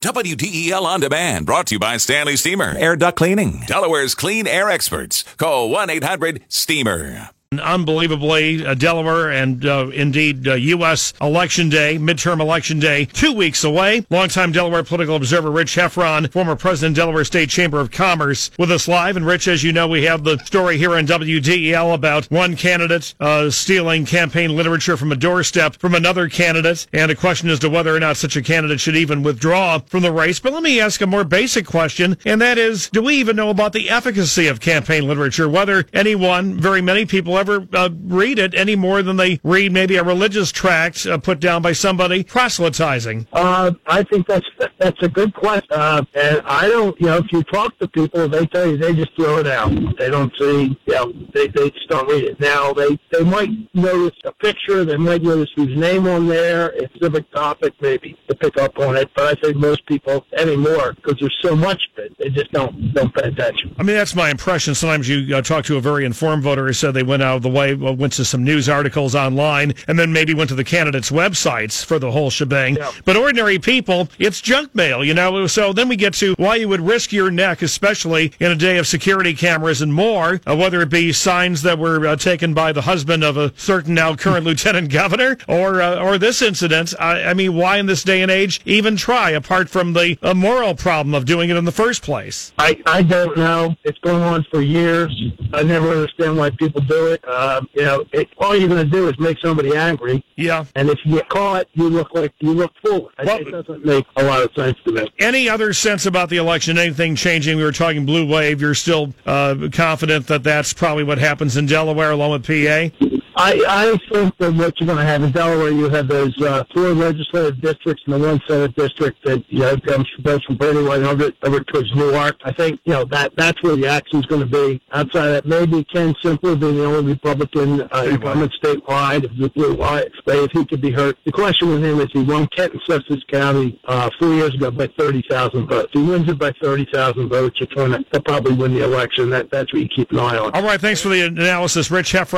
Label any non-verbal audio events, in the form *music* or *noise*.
WDEL On Demand, brought to you by Stanley Steamer, Air Duct Cleaning, Delaware's clean air experts. Call 1 800 STEAMER. Unbelievably, uh, Delaware and uh, indeed uh, U.S. Election Day, midterm election day, two weeks away. Longtime Delaware political observer Rich Heffron, former president Delaware State Chamber of Commerce, with us live. And Rich, as you know, we have the story here on WDEL about one candidate uh, stealing campaign literature from a doorstep from another candidate, and a question as to whether or not such a candidate should even withdraw from the race. But let me ask a more basic question, and that is, do we even know about the efficacy of campaign literature? Whether anyone, very many people ever uh, read it any more than they read maybe a religious tract uh, put down by somebody proselytizing? Uh, I think that's that's a good question, uh, and I don't. You know, if you talk to people, they tell you they just throw it out. They don't see. You know, they they just don't read it. Now they they might notice a picture. They might notice whose name on there, a specific topic, maybe to pick up on it. But I think most people anymore, because there's so much of it, they just don't don't pay attention. I mean, that's my impression. Sometimes you uh, talk to a very informed voter who said they went out of the way, well, went to some news articles online, and then maybe went to the candidates' websites for the whole shebang. Yeah. But ordinary people, it's junk mail, you know. So then we get to why you would risk your neck, especially in a day of security cameras and more, uh, whether it be signs that were uh, taken by the husband of a certain now current *laughs* lieutenant governor, or uh, or this incident. I, I mean, why in this day and age even try, apart from the uh, moral problem of doing it in the first place? I, I don't know. It's going on for years. I never understand why people do it. Um, you know, it, all you're going to do is make somebody angry, Yeah. and if you get caught, you look like you look foolish. Well- it doesn't make a lot of sense to me. Any other sense about the election? Anything changing? We were talking blue wave. You're still uh, confident that that's probably what happens in Delaware along with PA? I, I think that what you're going to have in Delaware, you have those uh, four legislative districts and the one Senate district that you know comes goes from Brandywine over over towards Newark. I think you know that that's where the action's going to be. Outside that, maybe Ken Simpler being the only Republican uh, incumbent statewide, if the blue wide, if he could be hurt. The question with him is he won Kent and Sussex County uh, four years ago by thirty thousand votes. He wins it by thirty thousand votes, you're going to probably win the election. That that's what you keep an eye on. All right. Thanks for the analysis, Rich Heffron.